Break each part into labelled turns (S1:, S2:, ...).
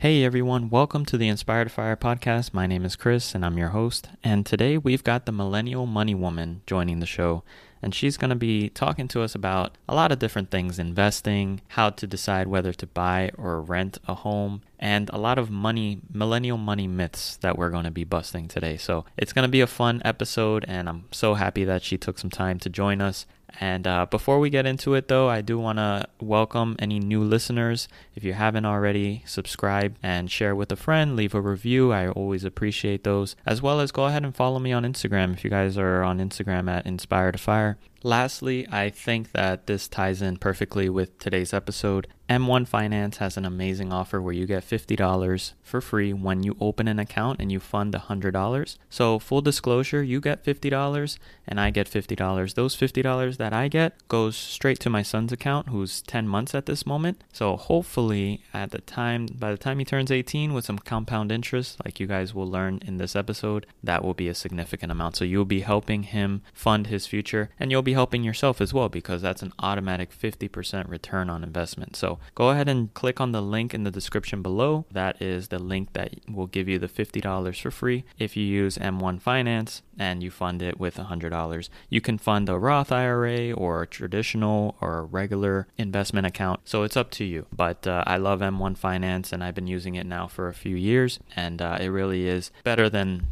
S1: Hey everyone, welcome to the Inspired Fire podcast. My name is Chris and I'm your host. And today we've got the Millennial Money Woman joining the show. And she's going to be talking to us about a lot of different things investing, how to decide whether to buy or rent a home, and a lot of money, millennial money myths that we're going to be busting today. So it's going to be a fun episode, and I'm so happy that she took some time to join us. And uh, before we get into it, though, I do want to welcome any new listeners. If you haven't already, subscribe and share with a friend, leave a review. I always appreciate those. As well as go ahead and follow me on Instagram if you guys are on Instagram at Inspired to Fire. Lastly, I think that this ties in perfectly with today's episode. M1 Finance has an amazing offer where you get $50 for free when you open an account and you fund $100. So, full disclosure, you get $50 and I get $50. Those $50 that I get goes straight to my son's account who's 10 months at this moment. So, hopefully, at the time by the time he turns 18 with some compound interest like you guys will learn in this episode, that will be a significant amount. So, you'll be helping him fund his future and you'll be helping yourself as well because that's an automatic 50% return on investment. So go ahead and click on the link in the description below. That is the link that will give you the $50 for free if you use M1 Finance and you fund it with $100. You can fund a Roth IRA or a traditional or a regular investment account. So it's up to you. But uh, I love M1 Finance and I've been using it now for a few years and uh, it really is better than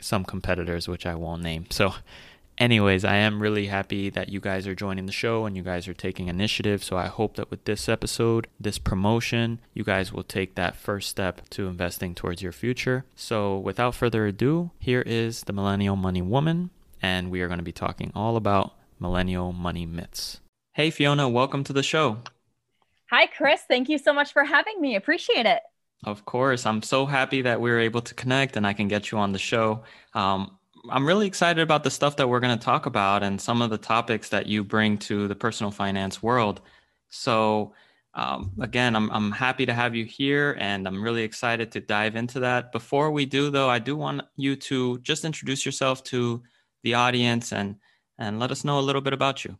S1: some competitors, which I won't name. So anyways, I am really happy that you guys are joining the show and you guys are taking initiative. So I hope that with this episode, this promotion, you guys will take that first step to investing towards your future. So without further ado, here is the Millennial Money Woman, and we are going to be talking all about millennial money myths. Hey, Fiona, welcome to the show.
S2: Hi, Chris. Thank you so much for having me. Appreciate it.
S1: Of course. I'm so happy that we were able to connect and I can get you on the show. Um, I'm really excited about the stuff that we're going to talk about and some of the topics that you bring to the personal finance world. So, um, again, I'm, I'm happy to have you here and I'm really excited to dive into that. Before we do, though, I do want you to just introduce yourself to the audience and, and let us know a little bit about you.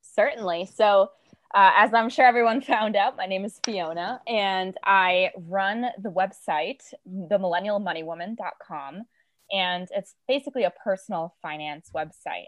S2: Certainly. So, uh, as I'm sure everyone found out, my name is Fiona and I run the website, themillennialmoneywoman.com and it's basically a personal finance website.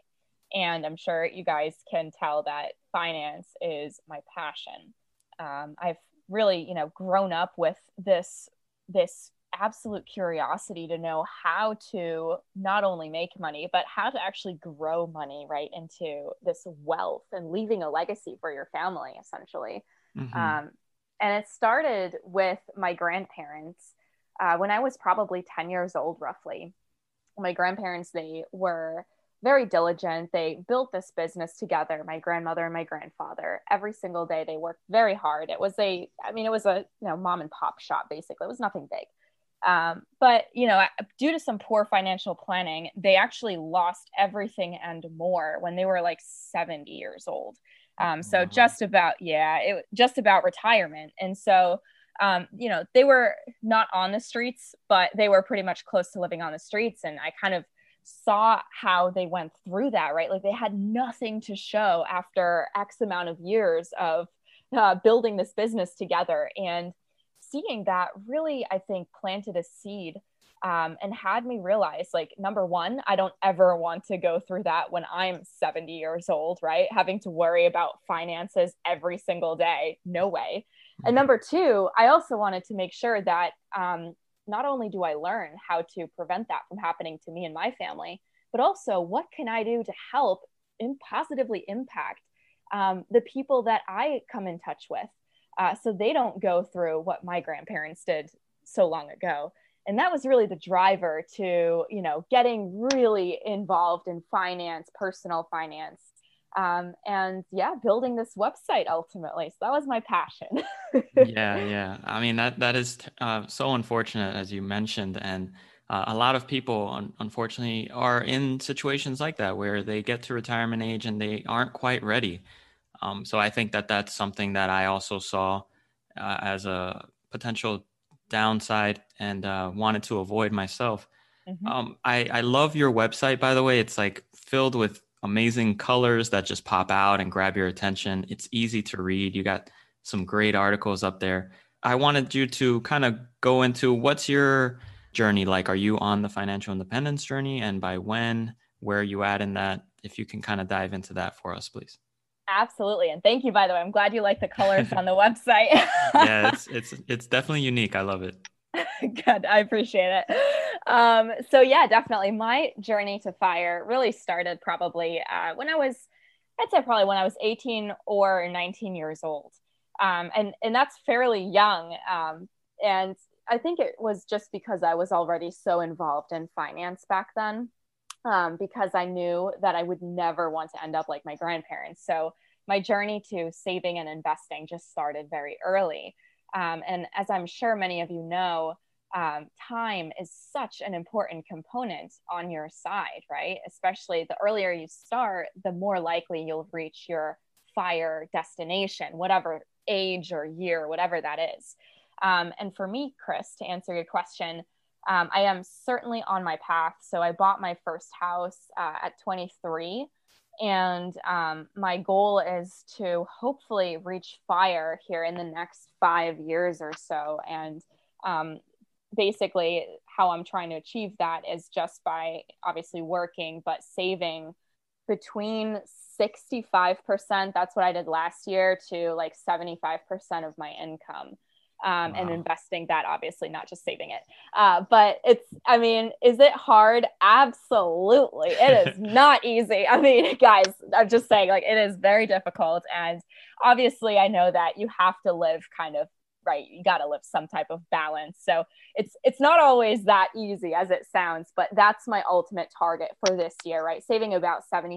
S2: And I'm sure you guys can tell that finance is my passion. Um, I've really, you know, grown up with this this absolute curiosity to know how to not only make money but how to actually grow money right into this wealth and leaving a legacy for your family essentially mm-hmm. um, and it started with my grandparents uh, when i was probably 10 years old roughly my grandparents they were very diligent. They built this business together my grandmother and my grandfather. Every single day they worked very hard. It was a i mean it was a you know mom and pop shop basically. It was nothing big. Um, but you know due to some poor financial planning they actually lost everything and more when they were like 70 years old. Um, so just about yeah it just about retirement. And so um, you know, they were not on the streets, but they were pretty much close to living on the streets. And I kind of saw how they went through that, right? Like they had nothing to show after X amount of years of uh, building this business together. And seeing that really, I think, planted a seed um, and had me realize like number one i don't ever want to go through that when i'm 70 years old right having to worry about finances every single day no way and mm-hmm. number two i also wanted to make sure that um, not only do i learn how to prevent that from happening to me and my family but also what can i do to help and positively impact um, the people that i come in touch with uh, so they don't go through what my grandparents did so long ago and that was really the driver to you know getting really involved in finance personal finance um, and yeah building this website ultimately so that was my passion
S1: yeah yeah i mean that that is uh, so unfortunate as you mentioned and uh, a lot of people un- unfortunately are in situations like that where they get to retirement age and they aren't quite ready um, so i think that that's something that i also saw uh, as a potential downside and uh, wanted to avoid myself. Mm-hmm. Um, I, I love your website, by the way. It's like filled with amazing colors that just pop out and grab your attention. It's easy to read. You got some great articles up there. I wanted you to kind of go into what's your journey like? Are you on the financial independence journey? And by when? Where are you at in that? If you can kind of dive into that for us, please.
S2: Absolutely. And thank you, by the way. I'm glad you like the colors on the website.
S1: yeah, it's it's it's definitely unique. I love it.
S2: Good. I appreciate it. Um, so yeah, definitely. My journey to fire really started probably uh, when I was, I'd say probably when I was 18 or 19 years old. Um, and and that's fairly young. Um, and I think it was just because I was already so involved in finance back then um, because I knew that I would never want to end up like my grandparents. So my journey to saving and investing just started very early. Um, and as I'm sure many of you know, um, time is such an important component on your side, right? Especially the earlier you start, the more likely you'll reach your fire destination, whatever age or year, whatever that is. Um, and for me, Chris, to answer your question, um, I am certainly on my path. So I bought my first house uh, at 23. And um, my goal is to hopefully reach fire here in the next five years or so. And um, basically, how I'm trying to achieve that is just by obviously working, but saving between 65%, that's what I did last year, to like 75% of my income um, wow. and investing that obviously not just saving it. Uh, but it's i mean is it hard? Absolutely. It is not easy. I mean guys i'm just saying like it is very difficult. And obviously i know that you have to live kind of right you got to live some type of balance. So it's it's not always that easy as it sounds but that's my ultimate target for this year right? Saving about 75%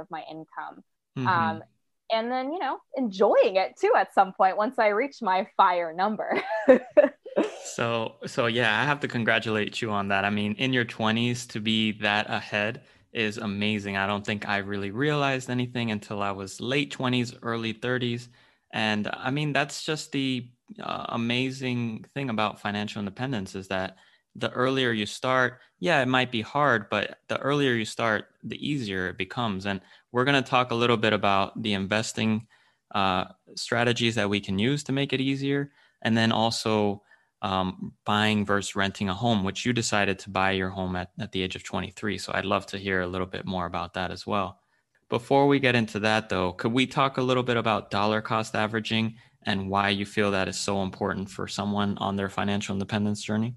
S2: of my income. Mm-hmm. um, and then you know enjoying it too at some point once i reach my fire number.
S1: So so yeah i have to congratulate you on that. I mean in your 20s to be that ahead is amazing. I don't think i really realized anything until i was late 20s early 30s and i mean that's just the uh, amazing thing about financial independence is that the earlier you start, yeah, it might be hard, but the earlier you start, the easier it becomes. And we're going to talk a little bit about the investing uh, strategies that we can use to make it easier. And then also um, buying versus renting a home, which you decided to buy your home at, at the age of 23. So I'd love to hear a little bit more about that as well. Before we get into that, though, could we talk a little bit about dollar cost averaging and why you feel that is so important for someone on their financial independence journey?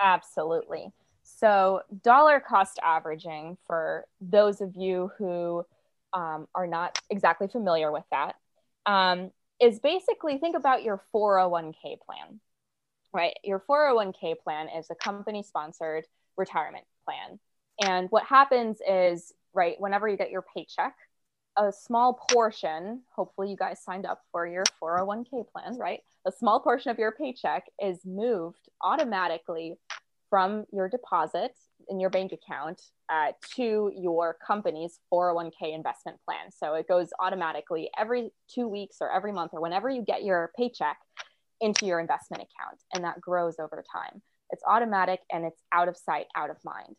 S2: Absolutely. So, dollar cost averaging, for those of you who um, are not exactly familiar with that, um, is basically think about your 401k plan, right? Your 401k plan is a company sponsored retirement plan. And what happens is, right, whenever you get your paycheck, a small portion, hopefully you guys signed up for your 401k plan, right? A small portion of your paycheck is moved automatically from your deposit in your bank account uh, to your company's 401k investment plan. So it goes automatically every two weeks or every month or whenever you get your paycheck into your investment account. And that grows over time. It's automatic and it's out of sight, out of mind.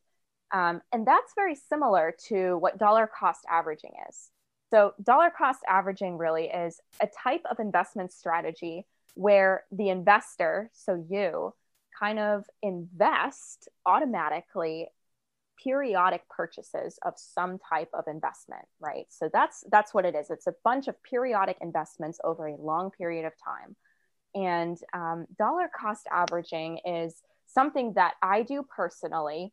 S2: Um, and that's very similar to what dollar cost averaging is. So, dollar cost averaging really is a type of investment strategy where the investor, so you, kind of invest automatically periodic purchases of some type of investment right? So that's that's what it is. It's a bunch of periodic investments over a long period of time. And um, dollar cost averaging is something that i do personally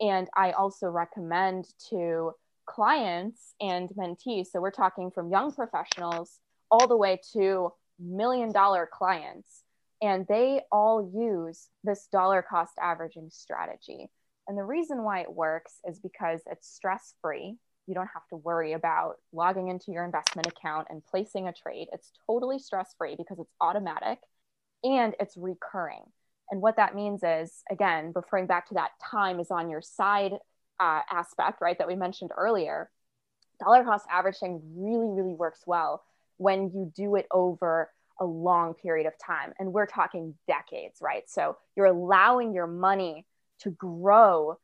S2: and i also recommend to clients and mentees so we're talking from young professionals all the way to million dollar clients and they all use this dollar cost averaging strategy and the reason why it works is because it's stress free. You don't have to worry about logging into your investment account and placing a trade. It's totally stress free because it's automatic and it's recurring. And what that means is, again, referring back to that time is on your side uh, aspect, right, that we mentioned earlier, dollar cost averaging really, really works well when you do it over a long period of time. And we're talking decades, right? So you're allowing your money to grow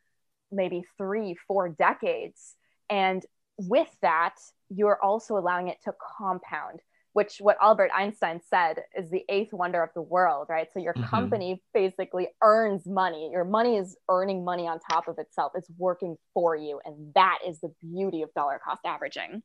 S2: maybe three, four decades. And with that, you're also allowing it to compound, which what Albert Einstein said is the eighth wonder of the world, right? So your mm-hmm. company basically earns money. Your money is earning money on top of itself. It's working for you. And that is the beauty of dollar cost averaging.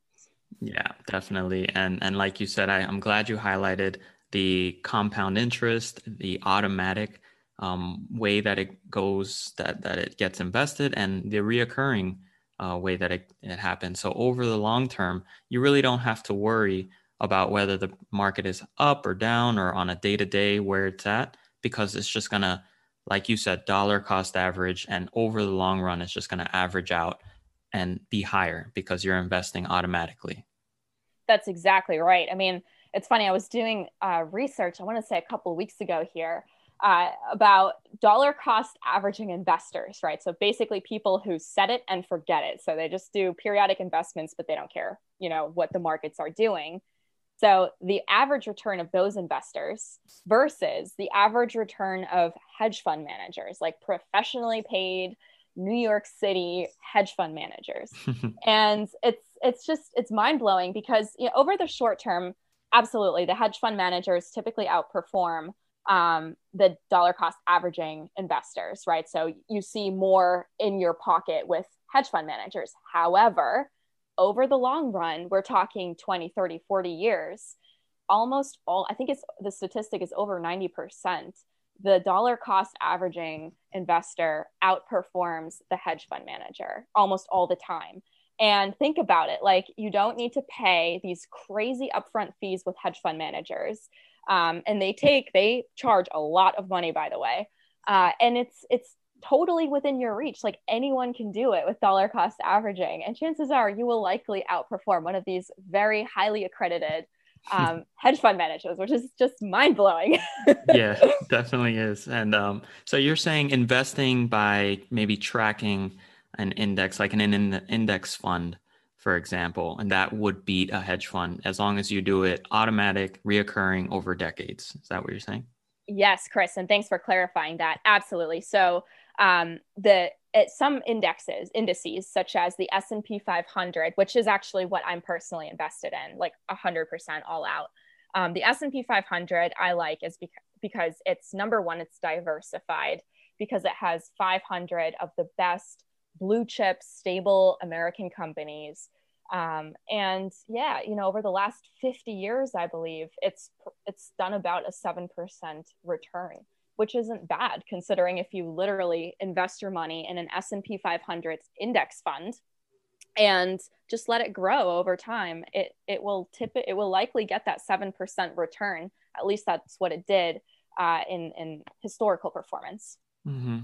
S1: Yeah, definitely. And and like you said, I, I'm glad you highlighted the compound interest, the automatic um, way that it goes, that that it gets invested, and the reoccurring uh, way that it, it happens. So over the long term, you really don't have to worry about whether the market is up or down or on a day to day where it's at, because it's just gonna, like you said, dollar cost average, and over the long run, it's just gonna average out and be higher because you're investing automatically.
S2: That's exactly right. I mean, it's funny. I was doing uh, research. I want to say a couple of weeks ago here uh, about dollar cost averaging investors, right? So basically, people who set it and forget it. So they just do periodic investments, but they don't care, you know, what the markets are doing. So the average return of those investors versus the average return of hedge fund managers, like professionally paid New York City hedge fund managers. and it's it's just it's mind blowing because you know, over the short term, absolutely, the hedge fund managers typically outperform um, the dollar cost averaging investors, right? So you see more in your pocket with hedge fund managers. However, over the long run, we're talking 20, 30, 40 years, almost all, I think it's the statistic is over 90%. The dollar cost averaging investor outperforms the hedge fund manager almost all the time. And think about it like, you don't need to pay these crazy upfront fees with hedge fund managers um, and they take they charge a lot of money by the way uh, and it's it's totally within your reach like anyone can do it with dollar cost averaging and chances are you will likely outperform one of these very highly accredited um, hedge fund managers which is just mind-blowing
S1: yeah definitely is and um, so you're saying investing by maybe tracking an index like an in- index fund for example, and that would beat a hedge fund as long as you do it automatic, reoccurring over decades. Is that what you're saying?
S2: Yes, Chris, and thanks for clarifying that. Absolutely. So um, the at some indexes indices such as the S&P 500 which is actually what I'm personally invested in like 100% all out. Um, the S&P 500 I like is because, because it's number one it's diversified because it has 500 of the best blue chip stable American companies. Um, and yeah you know over the last 50 years i believe it's it's done about a 7% return which isn't bad considering if you literally invest your money in an s&p 500 index fund and just let it grow over time it it will tip it it will likely get that 7% return at least that's what it did uh, in in historical performance
S1: Mm-hmm.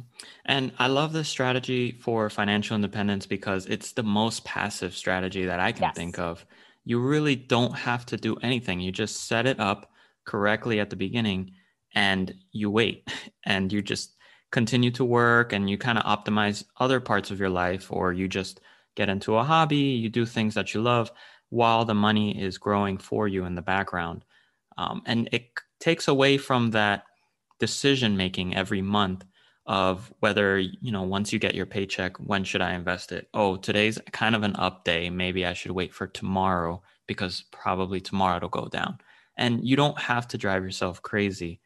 S1: And I love this strategy for financial independence because it's the most passive strategy that I can yes. think of. You really don't have to do anything. You just set it up correctly at the beginning and you wait and you just continue to work and you kind of optimize other parts of your life or you just get into a hobby, you do things that you love while the money is growing for you in the background. Um, and it takes away from that decision making every month of whether you know once you get your paycheck when should i invest it? Oh today's kind of an up day. Maybe i should wait for tomorrow because probably tomorrow it'll go down. And you don't have to drive yourself crazy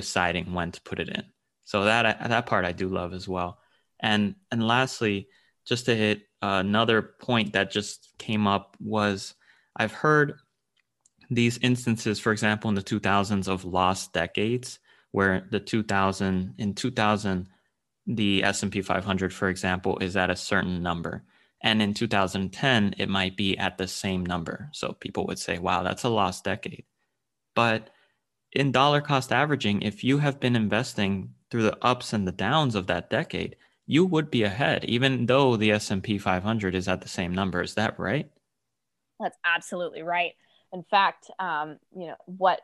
S1: deciding when to put it in So that that part I do love as well. And and lastly, just to hit uh, another point that just came up was I've heard these instances, for example, in the 2000s of lost decades, where the 2000 in 2000 the S&P 500, for example, is at a certain number. And in 2010, it might be at the same number. So people would say, wow, that's a lost decade. But in dollar cost averaging, if you have been investing through the ups and the downs of that decade, you would be ahead, even though the S&P 500 is at the same number. Is that right?
S2: That's absolutely right. In fact, um, you know what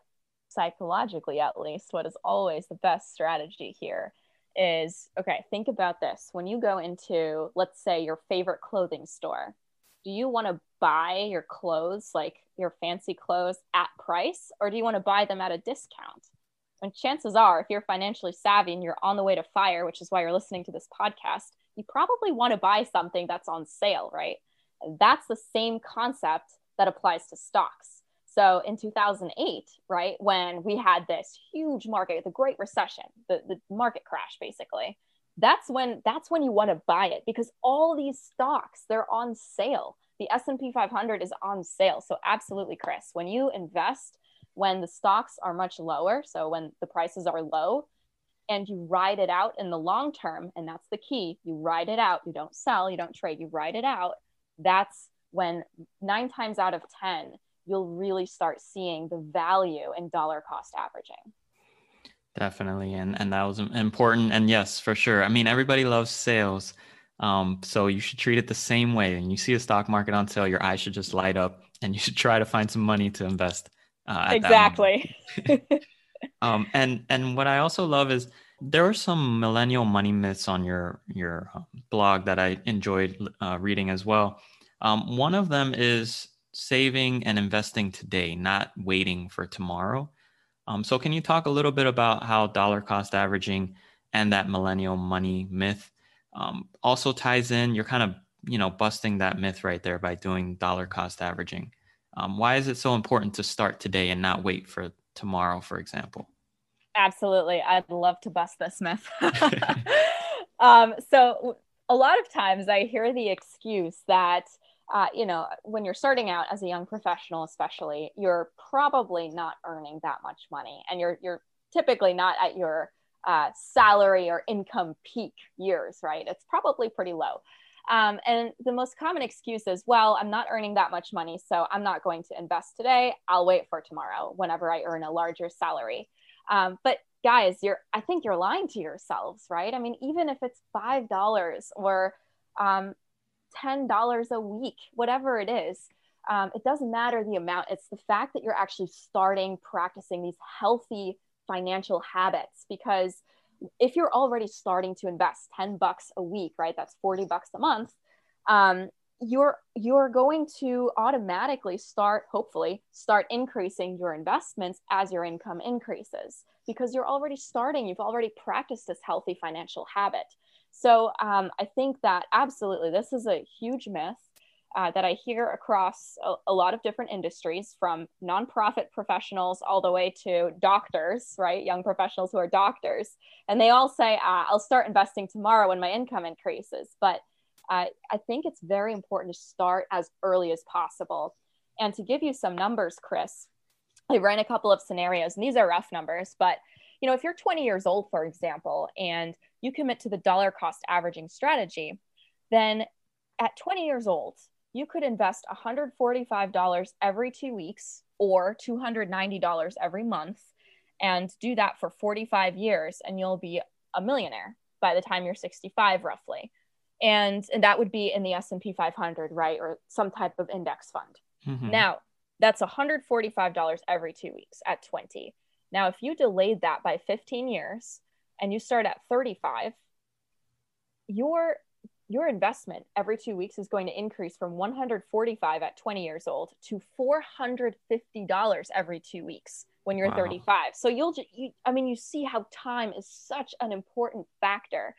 S2: psychologically, at least, what is always the best strategy here is okay. Think about this: when you go into, let's say, your favorite clothing store, do you want to buy your clothes, like your fancy clothes, at price, or do you want to buy them at a discount? And chances are, if you're financially savvy and you're on the way to fire, which is why you're listening to this podcast, you probably want to buy something that's on sale, right? That's the same concept that applies to stocks. So in 2008, right, when we had this huge market, the Great Recession, the, the market crash, basically, that's when that's when you want to buy it because all these stocks they're on sale. The S&P 500 is on sale. So absolutely, Chris, when you invest when the stocks are much lower, so when the prices are low, and you ride it out in the long term, and that's the key. You ride it out. You don't sell, you don't trade, you ride it out. That's when nine times out of 10, you'll really start seeing the value in dollar cost averaging.
S1: Definitely. And, and that was important. And yes, for sure. I mean, everybody loves sales. Um, so you should treat it the same way. And you see a stock market on sale, your eyes should just light up and you should try to find some money to invest.
S2: Uh, exactly.
S1: um, and, and what I also love is there are some millennial money myths on your, your um, blog that I enjoyed uh, reading as well. Um, one of them is saving and investing today, not waiting for tomorrow. Um, so, can you talk a little bit about how dollar cost averaging and that millennial money myth um, also ties in? You're kind of you know busting that myth right there by doing dollar cost averaging. Um, why is it so important to start today and not wait for tomorrow, for example?
S2: Absolutely, I'd love to bust this myth. um, so, a lot of times I hear the excuse that uh, you know, when you're starting out as a young professional, especially, you're probably not earning that much money, and you're you're typically not at your uh, salary or income peak years, right? It's probably pretty low. Um, and the most common excuse is, well, I'm not earning that much money, so I'm not going to invest today. I'll wait for tomorrow whenever I earn a larger salary. Um, but guys, you're I think you're lying to yourselves, right? I mean, even if it's five dollars or um, $10 a week, whatever it is. Um, it doesn't matter the amount. It's the fact that you're actually starting practicing these healthy financial habits because if you're already starting to invest 10 bucks a week, right? That's 40 bucks a month. Um, you're you're going to automatically start hopefully start increasing your investments as your income increases because you're already starting you've already practiced this healthy financial habit so um, I think that absolutely this is a huge myth uh, that I hear across a, a, lot of different industries from nonprofit professionals all the way to doctors, right? Young professionals who are doctors. And they all say, uh, I'll start investing tomorrow when my income increases. But uh, I think it's very important to start as early as possible. And to give you some numbers, Chris, I ran a couple of scenarios, and these are rough numbers, but you know, if you're 20 years old, for example, and you commit to the dollar cost averaging strategy, then at 20 years old, you could invest $145 every two weeks or $290 every month and do that for 45 years and you'll be a millionaire by the time you're 65 roughly. And and that would be in the s&p 500 right or some type of index fund. Mm-hmm. now that's $145 every two weeks at 20 now, if you delayed that by 15 years and you start at 35, your your investment every two weeks is going to increase from 145 at 20 years old to $450 every two weeks when you're wow. 35 so you'll just you, i mean you see how time is such an important factor.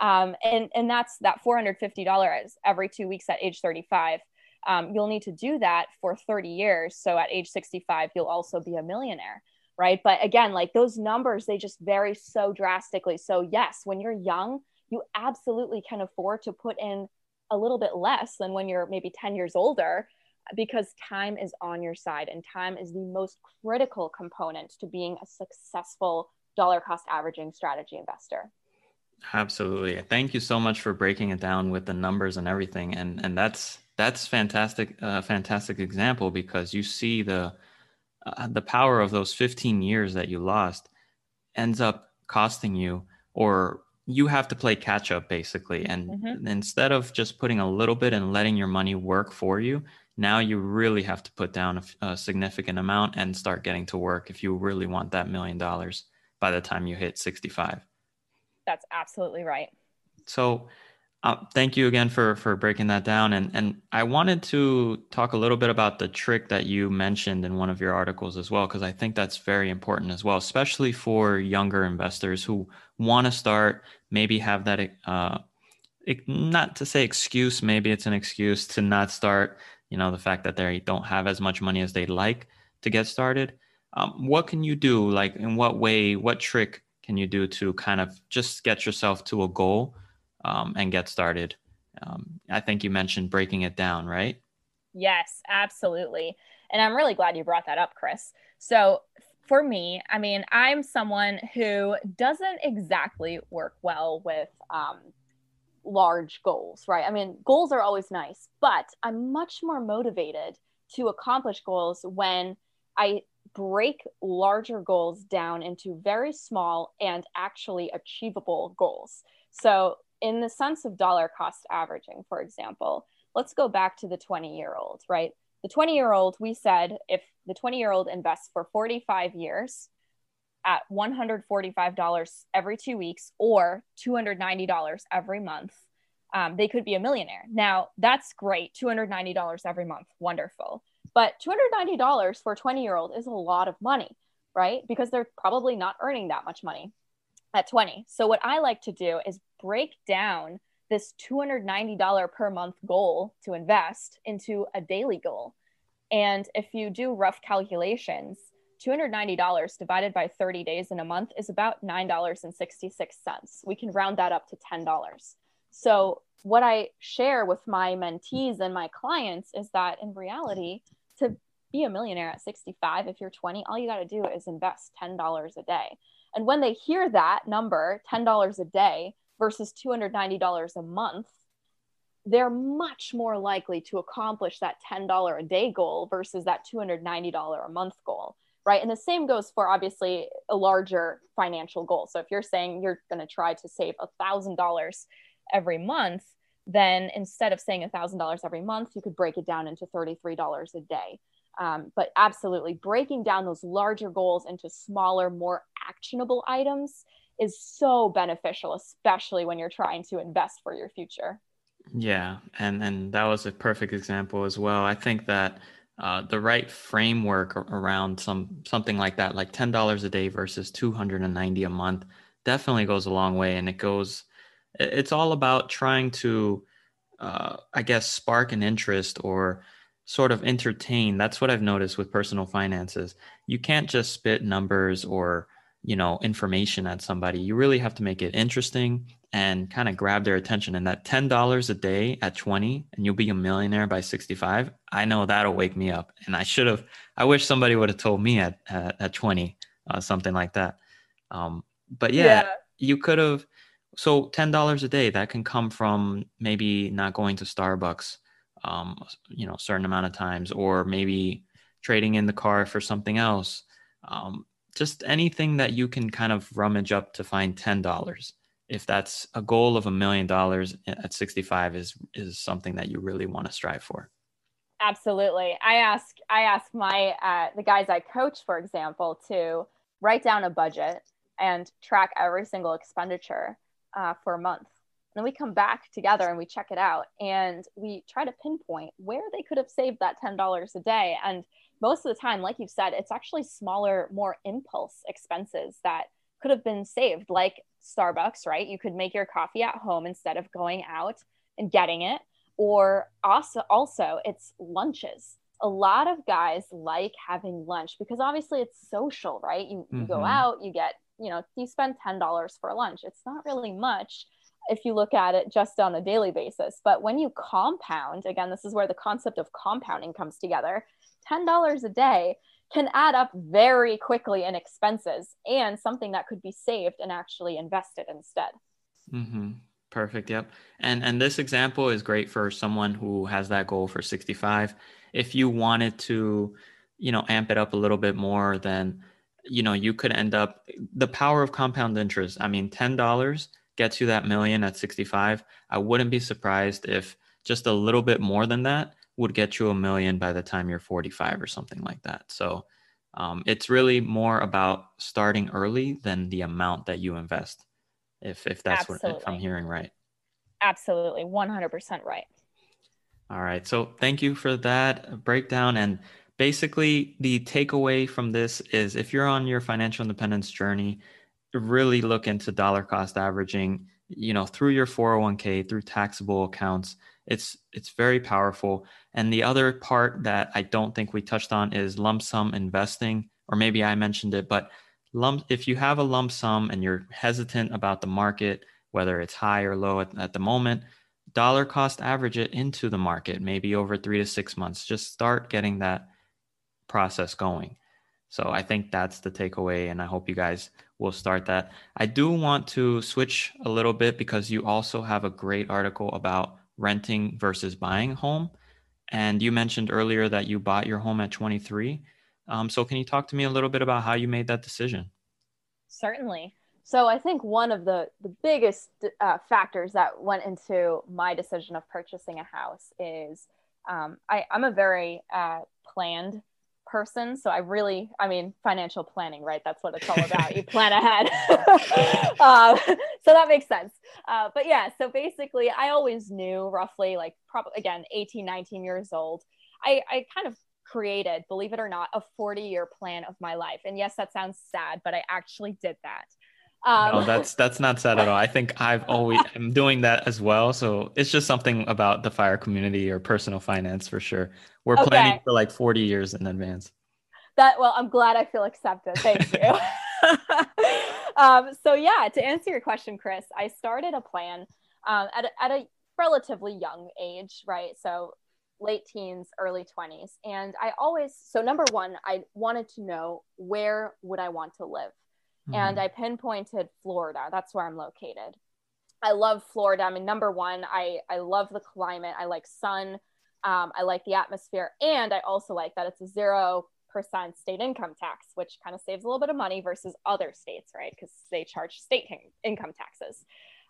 S2: Um, and and that's that $450 every two weeks at age 35 um, you'll need to do that for 30 years. So at age 65 you'll also be a millionaire right? But again, like those numbers, they just vary so drastically. So, yes, when you're young, you absolutely can afford to put in a little bit less than when you're maybe 10 years older because time is on your side and time is the most critical component to being a successful dollar cost averaging strategy investor.
S1: Absolutely. Thank you so much for breaking it down with the numbers and everything. And and that's that's fantastic, uh, fantastic example because you see the uh, the power of those 15 years that you lost ends up costing you or you have to play catch up basically. And mm-hmm. instead of just putting a little bit and letting your money work for you now you really have to put down a, a significant amount and start getting to work if you really want that million dollars by the time you hit 65
S2: that's absolutely right.
S1: So uh, thank you again for for breaking that down. And and I wanted to talk a little bit about the trick that you mentioned in one of your articles as well, because I think that's very important as well, especially for younger investors who want to start, maybe have that uh, not to say excuse, maybe it's an excuse to not start. You know, the fact that they don't have as much money as they'd like to get started. Um, what can you do? Like, in what way? What trick can you do to kind of just get yourself to a goal? Um, and get started. Um, I think you mentioned breaking it down, right?
S2: Yes, absolutely. And I'm really glad you brought that up, Chris. So, for me, I mean, I'm someone who doesn't exactly work well with um, large goals, right? I mean, goals are always nice, but I'm much more motivated to accomplish goals when I break larger goals down into very small and actually achievable goals. So, in the sense of dollar cost averaging, for example, let's go back to the 20 year old, right? The 20 year old, we said if the 20 year old invests for 45 years at $145 every two weeks or $290 every month, um, they could be a millionaire. Now, that's great. $290 every month, wonderful. But $290 for a 20 year old is a lot of money, right? Because they're probably not earning that much money at 20. So, what I like to do is break down this $290 per month goal to invest into a daily goal. And if you do rough calculations, $290 divided by 30 days in a month is about $9.66. We can round that up to $10. So, what I share with my mentees and my clients is that in reality, to be a millionaire at 65, if you're 20, all you got to do is invest $10 a day. And when they hear that number, $10 a day, versus $290 a month, they're much more likely to accomplish that $10 a day goal versus that $290 a month goal. Right. And the same goes for obviously a larger financial goal. So if you're saying you're going to try to save $1,000 every month, then instead of saying $1,000 every month, you could break it down into $33 a day. Um, but absolutely breaking down those larger goals into smaller, more actionable items is so beneficial, especially when you're trying to invest for your future.
S1: Yeah, and and that was a perfect example as well. I think that uh, the right framework around some something like that, like ten dollars a day versus two hundred and ninety a month, definitely goes a long way. And it goes, it's all about trying to, uh, I guess, spark an interest or sort of entertain. That's what I've noticed with personal finances. You can't just spit numbers or you know information at somebody you really have to make it interesting and kind of grab their attention and that $10 a day at 20 and you'll be a millionaire by 65 i know that'll wake me up and i should have i wish somebody would have told me at at, at 20 uh, something like that um, but yeah, yeah. you could have so $10 a day that can come from maybe not going to starbucks um, you know certain amount of times or maybe trading in the car for something else. Um, just anything that you can kind of rummage up to find $10 if that's a goal of a million dollars at 65 is is something that you really want to strive for.
S2: Absolutely. I ask i ask my uh, the guys i coach for example to write down a budget and track every single expenditure uh, for a month then we come back together and we check it out and we try to pinpoint where they could have saved that $10 a day and most of the time, like you've said, it's actually smaller, more impulse expenses that could have been saved, like Starbucks, right? You could make your coffee at home instead of going out and getting it. Or also, also it's lunches. a lot of guys like having lunch because obviously it's social, right? You, you mm-hmm. go out, you get, you know, you spend $10 for lunch. It's not really much if you look at it just on a daily basis. But when you compound, again, this is where the concept of compounding comes together $10 a day can add up very quickly in expenses and something that could be saved and actually invested instead.
S1: Mm-hmm. Perfect. Yep. And and this example is great for someone who has that goal for 65. If you wanted to, you know, amp it up a little bit more, then you know you could end up the power of compound interest. I mean, ten dollars gets you that million at 65. I wouldn't be surprised if just a little bit more than that would get you a million by the time you're 45 or something like that. So um, it's really more about starting early than the amount that you invest. If if that's Absolutely. what if I'm hearing right.
S2: Absolutely, 100% right.
S1: All right. So thank you for that breakdown. And basically, the takeaway from this is if you're on your financial independence journey, really look into dollar cost averaging, you know, through your 401k, through taxable accounts. It's it's very powerful. And the other part that I don't think we touched on is lump sum investing, or maybe I mentioned it, but lump if you have a lump sum and you're hesitant about the market, whether it's high or low at, at the moment, dollar cost average it into the market, maybe over three to six months. Just start getting that process going. So I think that's the takeaway, and I hope you guys will start that. I do want to switch a little bit because you also have a great article about renting versus buying home. And you mentioned earlier that you bought your home at 23. Um, so can you talk to me a little bit about how you made that decision?
S2: Certainly. So I think one of the the biggest uh, factors that went into my decision of purchasing a house is um, I, I'm a very uh, planned person. So I really, I mean, financial planning, right? That's what it's all about. you plan ahead. um, so that makes sense. Uh, but yeah, so basically, I always knew roughly, like, probably again, 18, 19 years old. I, I kind of created, believe it or not, a 40 year plan of my life. And yes, that sounds sad, but I actually did that.
S1: Um, no, that's that's not sad at all. I think I've always I'm doing that as well. So it's just something about the fire community or personal finance for sure. We're okay. planning for like 40 years in advance.
S2: That well, I'm glad I feel accepted. Thank you. um, so yeah, to answer your question, Chris, I started a plan um, at a, at a relatively young age, right? So late teens, early 20s, and I always so number one, I wanted to know where would I want to live mm-hmm. and I pinpointed Florida. That's where I'm located. I love Florida. I mean, number one, I I love the climate. I like sun. Um, I like the atmosphere, and I also like that it's a zero percent state income tax, which kind of saves a little bit of money versus other states, right? Because they charge state income taxes.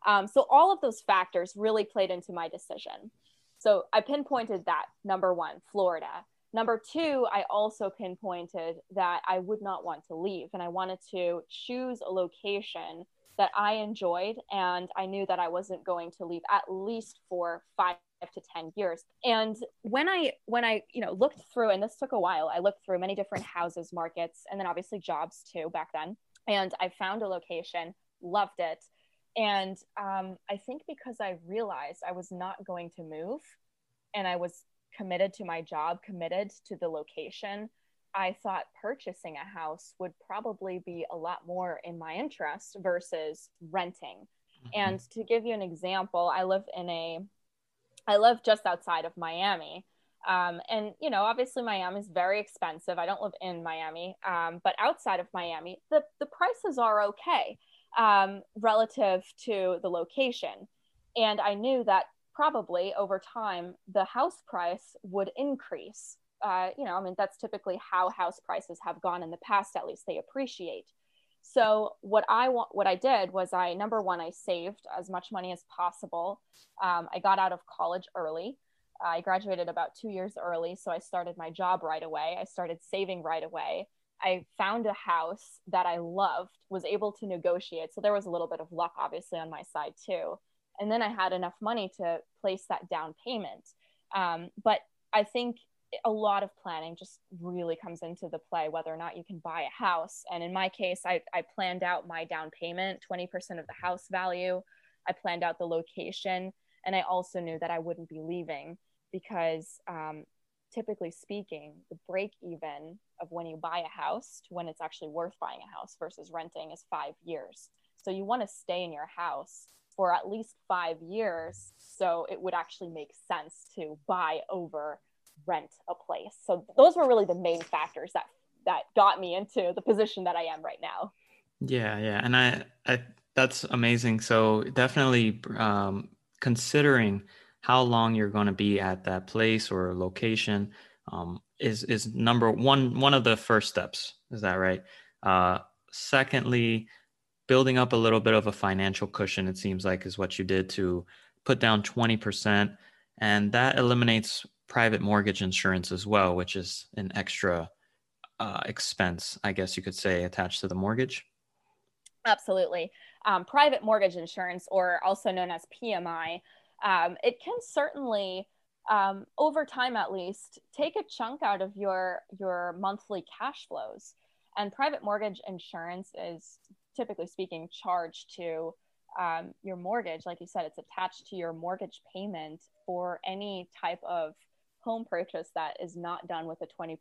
S2: Um, so all of those factors really played into my decision. So I pinpointed that number one, Florida. Number two, I also pinpointed that I would not want to leave and I wanted to choose a location that I enjoyed and I knew that I wasn't going to leave at least for five to 10 years. And when I when I, you know, looked through and this took a while, I looked through many different houses markets and then obviously jobs too back then. And I found a location, loved it. And um, I think because I realized I was not going to move and I was committed to my job, committed to the location, I thought purchasing a house would probably be a lot more in my interest versus renting. Mm-hmm. And to give you an example, I live in a, I live just outside of Miami. Um, and you know, obviously Miami is very expensive. I don't live in Miami, um, but outside of Miami, the the prices are okay um, relative to the location. And I knew that probably over time the house price would increase. Uh, you know, I mean, that's typically how house prices have gone in the past, at least they appreciate. So what I want, what I did was I number one, I saved as much money as possible. Um, I got out of college early. I graduated about two years early, so I started my job right away. I started saving right away. I found a house that I loved, was able to negotiate. So there was a little bit of luck, obviously, on my side too and then i had enough money to place that down payment. Um, but i think a lot of planning just really comes into the play whether or not you can buy a house. And in my case i, I planned out my down payment 20% of the house value. I planned out the location and i also knew that i wouldn't be leaving because um, typically speaking, the break even of when you buy a house to when it's actually worth buying a house versus renting is five years. So you want to stay in your house for at least five years. So it would actually make sense to buy over rent a place. So those were really the main factors that that got me into the position that I am right now.
S1: Yeah, yeah, and I, I that's amazing. So definitely um, considering how long you're going to be at that place or location um, is is number one one of the first steps. Is that right? Uh, secondly, building up a little bit of a financial cushion. It seems like is what you did to put down twenty percent, and that eliminates private mortgage insurance as well, which is an extra uh, expense, I guess you could say, attached to the mortgage.
S2: Absolutely. Um, private mortgage insurance, or also known as PMI, um, it can certainly, um, over time at least, take a chunk out of your your monthly cash flows. And private mortgage insurance is typically speaking charged to um, your mortgage. Like you said, it's attached to your mortgage payment for any type of home purchase that is not done with a 20%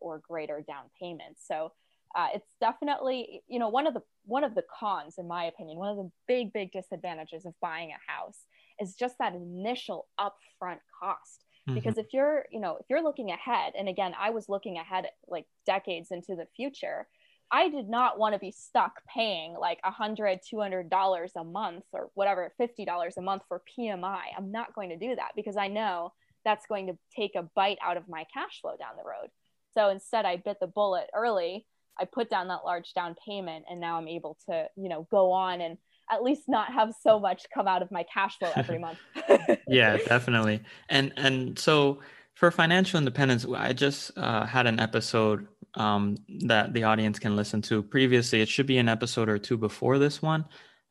S2: or greater down payment. So uh, it's definitely, you know, one of the one of the cons, in my opinion, one of the big, big disadvantages of buying a house is just that initial upfront cost. Mm-hmm. Because if you're, you know, if you're looking ahead, and again, I was looking ahead like decades into the future, I did not want to be stuck paying like a hundred, two hundred dollars a month or whatever, fifty dollars a month for PMI. I'm not going to do that because I know that's going to take a bite out of my cash flow down the road. So instead, I bit the bullet early. I put down that large down payment, and now I'm able to, you know, go on and at least not have so much come out of my cash flow every month.
S1: yeah, definitely. And and so for financial independence, I just uh, had an episode um, that the audience can listen to previously. It should be an episode or two before this one,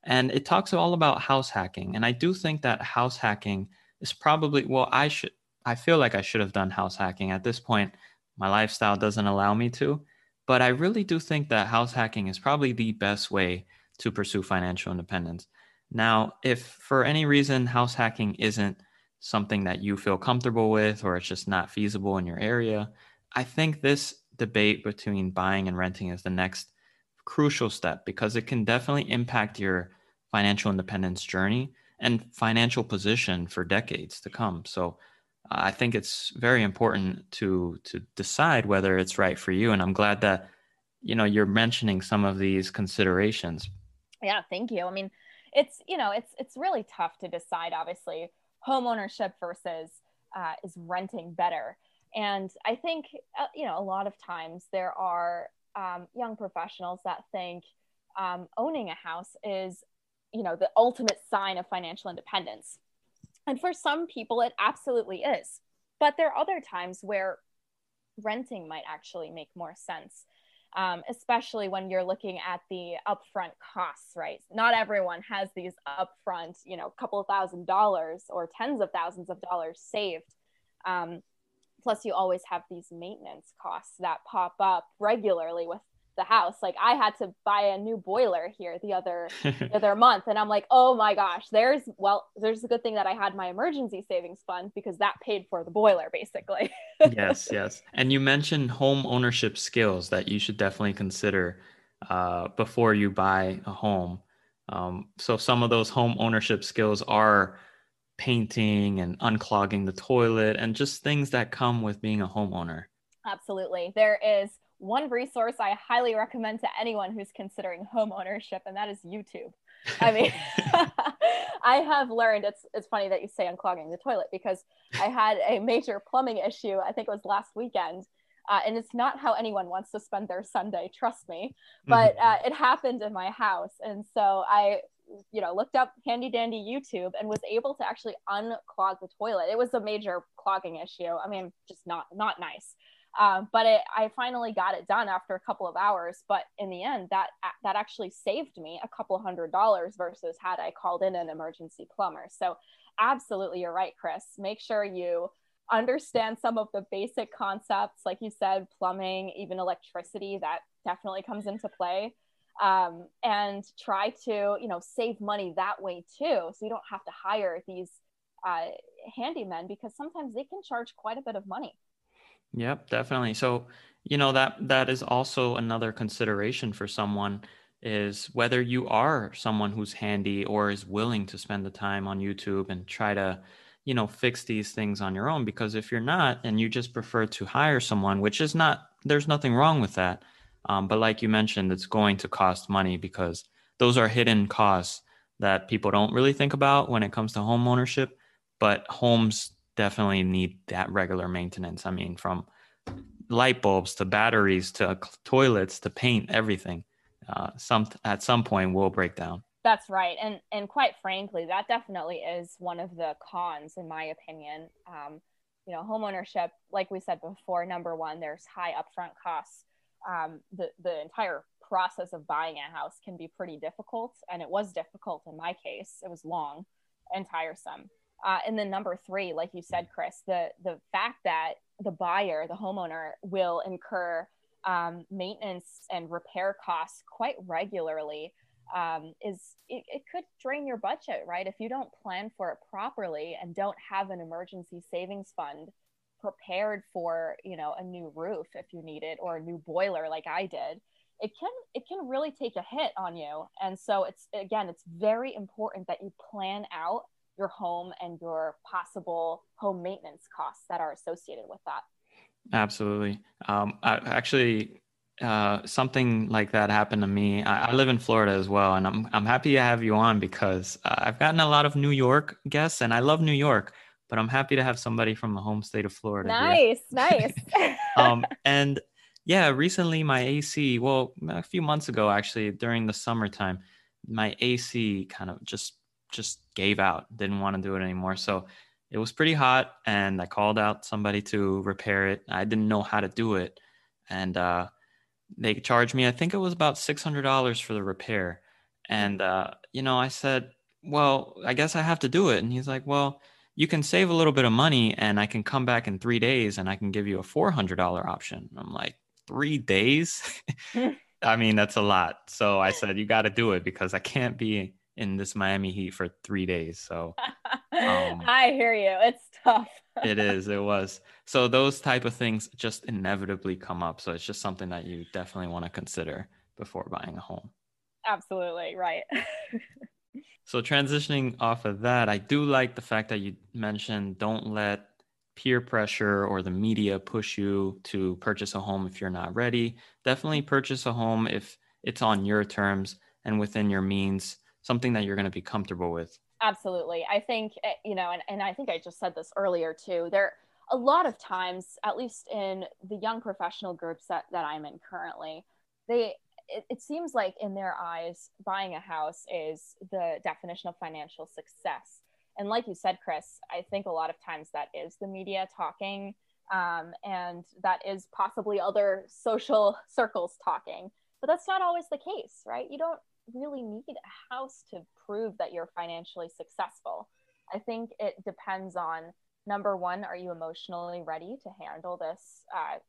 S1: and it talks all about house hacking. And I do think that house hacking is probably well, I should I feel like I should have done house hacking. At this point, my lifestyle doesn't allow me to. But I really do think that house hacking is probably the best way to pursue financial independence. Now, if for any reason house hacking isn't something that you feel comfortable with or it's just not feasible in your area, I think this debate between buying and renting is the next crucial step because it can definitely impact your financial independence journey and financial position for decades to come. So I think it's very important to to decide whether it's right for you. And I'm glad that you know you're mentioning some of these considerations.
S2: Yeah, thank you. I mean, it's you know it's it's really tough to decide. Obviously, home ownership versus uh, is renting better. And I think uh, you know a lot of times there are um, young professionals that think um, owning a house is you know the ultimate sign of financial independence and for some people, it absolutely is. But there are other times where renting might actually make more sense, um, especially when you're looking at the upfront costs, right? Not everyone has these upfront, you know, couple thousand dollars or tens of thousands of dollars saved. Um, plus, you always have these maintenance costs that pop up regularly with the house. Like i had to buy a new boiler here the other the other month and i'm like oh my gosh there's well there's a good thing that i had my emergency savings fund because that paid for the boiler basically.
S1: Yes yes. And you mentioned home ownership skills that you should definitely consider uh, before you buy a home. Um, so some of those home ownership skills are painting and unclogging the toilet and just things that come with being a homeowner
S2: absolutely there is one resource I highly recommend to anyone who's considering home ownership, and that is YouTube. I mean, I have learned it's it's funny that you say unclogging the toilet because I had a major plumbing issue. I think it was last weekend, uh, and it's not how anyone wants to spend their Sunday. Trust me, but mm-hmm. uh, it happened in my house, and so I, you know, looked up handy dandy YouTube and was able to actually unclog the toilet. It was a major clogging issue. I mean, just not not nice. Um, but it, I finally got it done after a couple of hours. But in the end, that that actually saved me a couple hundred dollars versus had I called in an emergency plumber. So, absolutely, you're right, Chris. Make sure you understand some of the basic concepts, like you said, plumbing, even electricity. That definitely comes into play. Um, and try to you know save money that way too, so you don't have to hire these uh, handymen because sometimes they can charge quite a bit of money
S1: Yep, definitely. So, you know, that that is also another consideration for someone is whether you are someone who's handy or is willing to spend the time on YouTube and try to, you know, fix these things on your own because if you're not and you just prefer to hire someone, which is not there's nothing wrong with that. Um, but like you mentioned, it's going to cost money because those are hidden costs that people don't really think about when it comes to home ownership. But homes definitely need that regular maintenance. I mean, from light bulbs to batteries to toilets to paint, everything. Uh, some at some point will break down.
S2: That's right, and and quite frankly, that definitely is one of the cons, in my opinion. Um, you know, homeownership, like we said before, number one, there's high upfront costs. Um, the the entire process of buying a house can be pretty difficult, and it was difficult in my case. It was long and tiresome. Uh, and then number three, like you said, Chris, the the fact that the buyer, the homeowner, will incur um, maintenance and repair costs quite regularly um, is it, it could drain your budget, right? If you don't plan for it properly and don't have an emergency savings fund prepared for, you know, a new roof if you need it or a new boiler like I did, it can it can really take a hit on you. And so it's again, it's very important that you plan out your home and your possible home maintenance costs that are associated with that.
S1: Absolutely. Um, I, actually, uh, something like that happened to me. I, I, live in Florida as well, and I'm I'm happy to have you on because uh, I've gotten a lot of New York guests, and I love New York, but I'm happy to have somebody from the home state of Florida.
S2: Nice, nice.
S1: um, and yeah, recently my AC, well, a few months ago actually, during the summertime, my AC kind of just just gave out, didn't want to do it anymore. So it was pretty hot, and I called out somebody to repair it. I didn't know how to do it, and uh, they charged me. I think it was about six hundred dollars for the repair. And uh, you know, I said, "Well, I guess I have to do it." And he's like, "Well." You can save a little bit of money, and I can come back in three days, and I can give you a four hundred dollar option. I'm like, three days? I mean, that's a lot. So I said, you got to do it because I can't be in this Miami heat for three days. So
S2: um, I hear you. It's tough.
S1: it is. It was. So those type of things just inevitably come up. So it's just something that you definitely want to consider before buying a home.
S2: Absolutely right.
S1: So transitioning off of that, I do like the fact that you mentioned don't let peer pressure or the media push you to purchase a home if you're not ready. Definitely purchase a home if it's on your terms and within your means something that you're going to be comfortable with
S2: absolutely i think eh, you know and, and i think i just said this earlier too there a lot of times at least in the young professional groups that, that i'm in currently they it, it seems like in their eyes buying a house is the definition of financial success and like you said chris i think a lot of times that is the media talking um, and that is possibly other social circles talking but that's not always the case right you don't really need a house to prove that you're financially successful. I think it depends on number one, are you emotionally ready to handle this? Uh,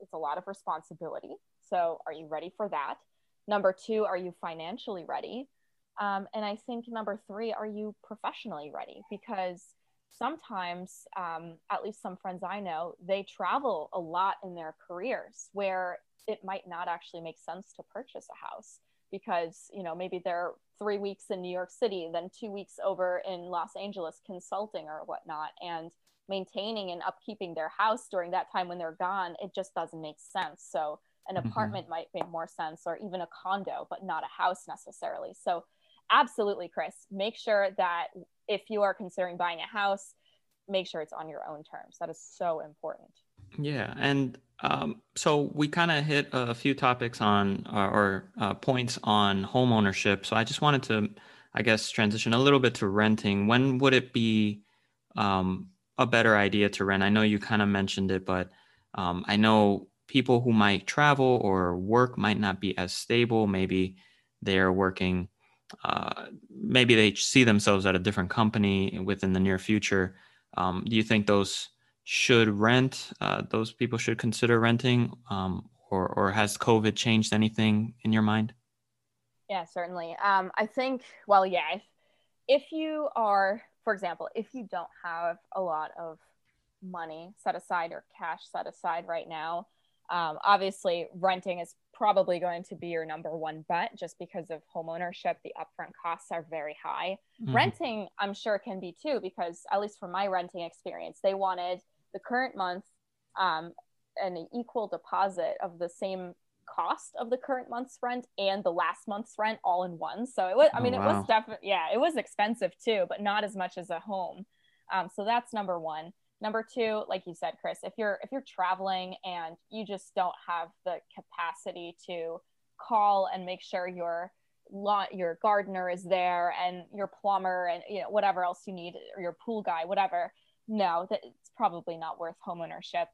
S2: it's a lot of responsibility. So, are you ready for that? Number two, are you financially ready? Um, and I think number three, are you professionally ready? Because sometimes, um, at least some friends I know, they travel a lot in their careers where it might not actually make sense to purchase a house because you know maybe they're three weeks in new york city then two weeks over in los angeles consulting or whatnot and maintaining and upkeeping their house during that time when they're gone it just doesn't make sense so an mm-hmm. apartment mm-hmm. might make more sense or even a condo but not a house necessarily so absolutely chris make sure that if you are considering buying a house make sure it's on your own terms that is so important
S1: yeah and um, so we kind of hit a few topics on uh, or uh, points on home ownership. So I just wanted to, I guess, transition a little bit to renting. When would it be um, a better idea to rent? I know you kind of mentioned it, but um, I know people who might travel or work might not be as stable. Maybe they're working. Uh, maybe they see themselves at a different company within the near future. Um, do you think those should rent, uh, those people should consider renting, um, or, or has COVID changed anything in your mind?
S2: Yeah, certainly. Um, I think, well, yeah, if, if you are, for example, if you don't have a lot of money set aside or cash set aside right now, um, obviously renting is probably going to be your number one bet just because of home ownership. The upfront costs are very high. Mm-hmm. Renting, I'm sure, can be too, because at least from my renting experience, they wanted the current month um, an equal deposit of the same cost of the current month's rent and the last month's rent all in one. So it was, I oh, mean, oh, wow. it was definitely, yeah, it was expensive too, but not as much as a home. Um, so that's number one. Number two, like you said, Chris, if you're if you're traveling and you just don't have the capacity to call and make sure your lot your gardener is there and your plumber and you know whatever else you need or your pool guy, whatever, no, that it's probably not worth homeownership.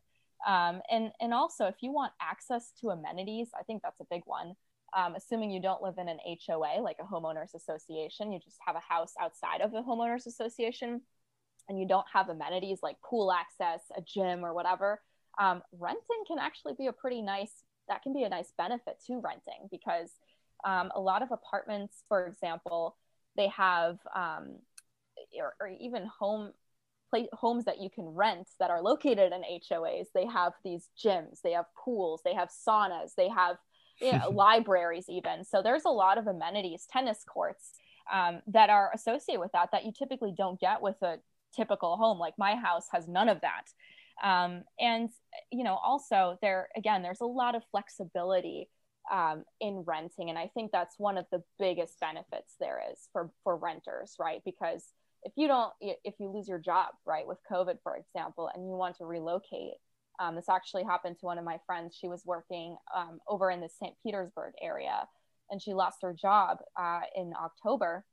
S2: Um, and and also if you want access to amenities, I think that's a big one. Um, assuming you don't live in an HOA like a homeowners association, you just have a house outside of the homeowners association and you don't have amenities like pool access, a gym, or whatever, um, renting can actually be a pretty nice, that can be a nice benefit to renting because um, a lot of apartments, for example, they have, um, or, or, even home homes that you can rent that are located in HOAs, they have these gyms, they have pools, they have saunas, they have you know, libraries, even. So there's a lot of amenities, tennis courts um, that are associated with that that you typically don't get with a typical home. Like my house has none of that. Um, and, you know, also there, again, there's a lot of flexibility um, in renting. And I think that's one of the biggest benefits there is for, for renters, right? Because if you don't, if you lose your job, right, with COVID, for example, and you want to relocate, um, this actually happened to one of my friends. She was working um, over in the St. Petersburg area and she lost her job uh, in October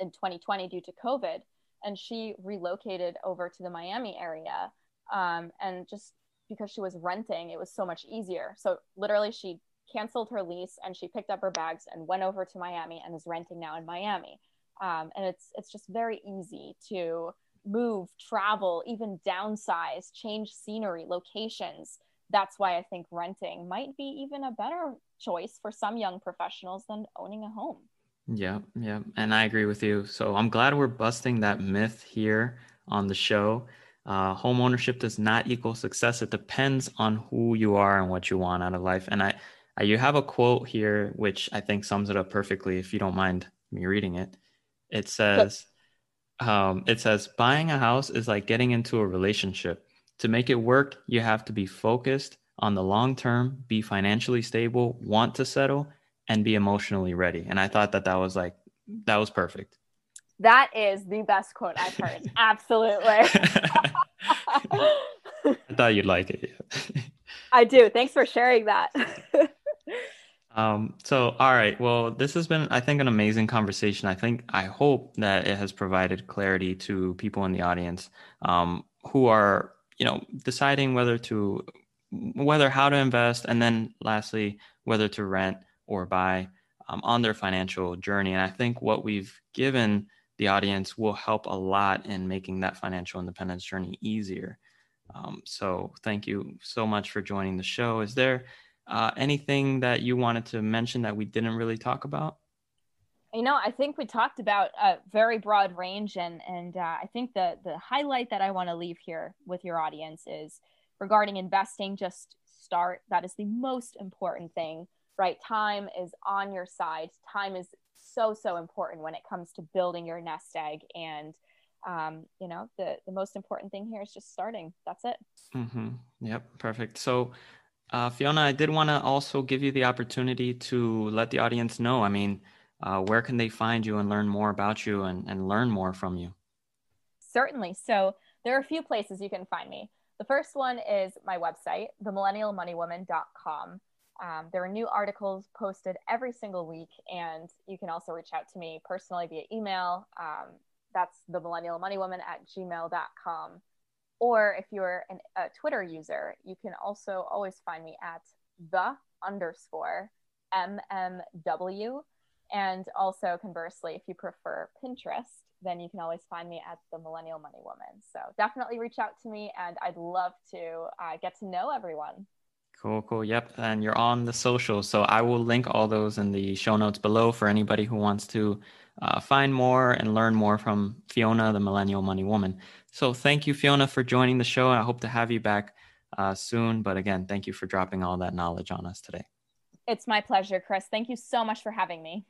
S2: in 2020 due to COVID and she relocated over to the Miami area. Um, and just because she was renting, it was so much easier. So literally, she canceled her lease and she picked up her bags and went over to Miami and is renting now in Miami. Um, and it's it's just very easy to move, travel, even downsize, change scenery, locations. That's why I think renting might be even a better choice for some young professionals than owning a home.
S1: Yeah, yeah. And I agree with you. So I'm glad we're busting that myth here on the show. Uh, home ownership does not equal success. It depends on who you are and what you want out of life. And I, I you have a quote here which I think sums it up perfectly. If you don't mind me reading it, it says, um, "It says buying a house is like getting into a relationship. To make it work, you have to be focused on the long term, be financially stable, want to settle, and be emotionally ready. And I thought that that was like, that was perfect.
S2: That is the best quote I've heard. Absolutely.
S1: I thought you'd like it.
S2: I do. Thanks for sharing that.
S1: um, so, all right. Well, this has been, I think, an amazing conversation. I think, I hope that it has provided clarity to people in the audience um, who are, you know, deciding whether to, whether how to invest, and then lastly, whether to rent or buy um, on their financial journey. And I think what we've given the audience will help a lot in making that financial independence journey easier. Um, so thank you so much for joining the show. Is there uh, anything that you wanted to mention that we didn't really talk about?
S2: You know, I think we talked about a very broad range, and and uh, I think the the highlight that I want to leave here with your audience is regarding investing. Just start. That is the most important thing right? Time is on your side. Time is so, so important when it comes to building your nest egg. And, um, you know, the, the most important thing here is just starting. That's it.
S1: Mm-hmm. Yep. Perfect. So, uh, Fiona, I did want to also give you the opportunity to let the audience know. I mean, uh, where can they find you and learn more about you and, and learn more from you?
S2: Certainly. So, there are a few places you can find me. The first one is my website, themillennialmoneywoman.com. Um, there are new articles posted every single week, and you can also reach out to me personally via email. Um, that's the millennial money woman at gmail.com. Or if you're an, a Twitter user, you can also always find me at the underscore MMW. And also, conversely, if you prefer Pinterest, then you can always find me at the Millennial Money Woman. So definitely reach out to me, and I'd love to uh, get to know everyone.
S1: Cool, cool. Yep. And you're on the social. So I will link all those in the show notes below for anybody who wants to uh, find more and learn more from Fiona, the Millennial Money Woman. So thank you, Fiona, for joining the show. I hope to have you back uh, soon. But again, thank you for dropping all that knowledge on us today.
S2: It's my pleasure, Chris. Thank you so much for having me.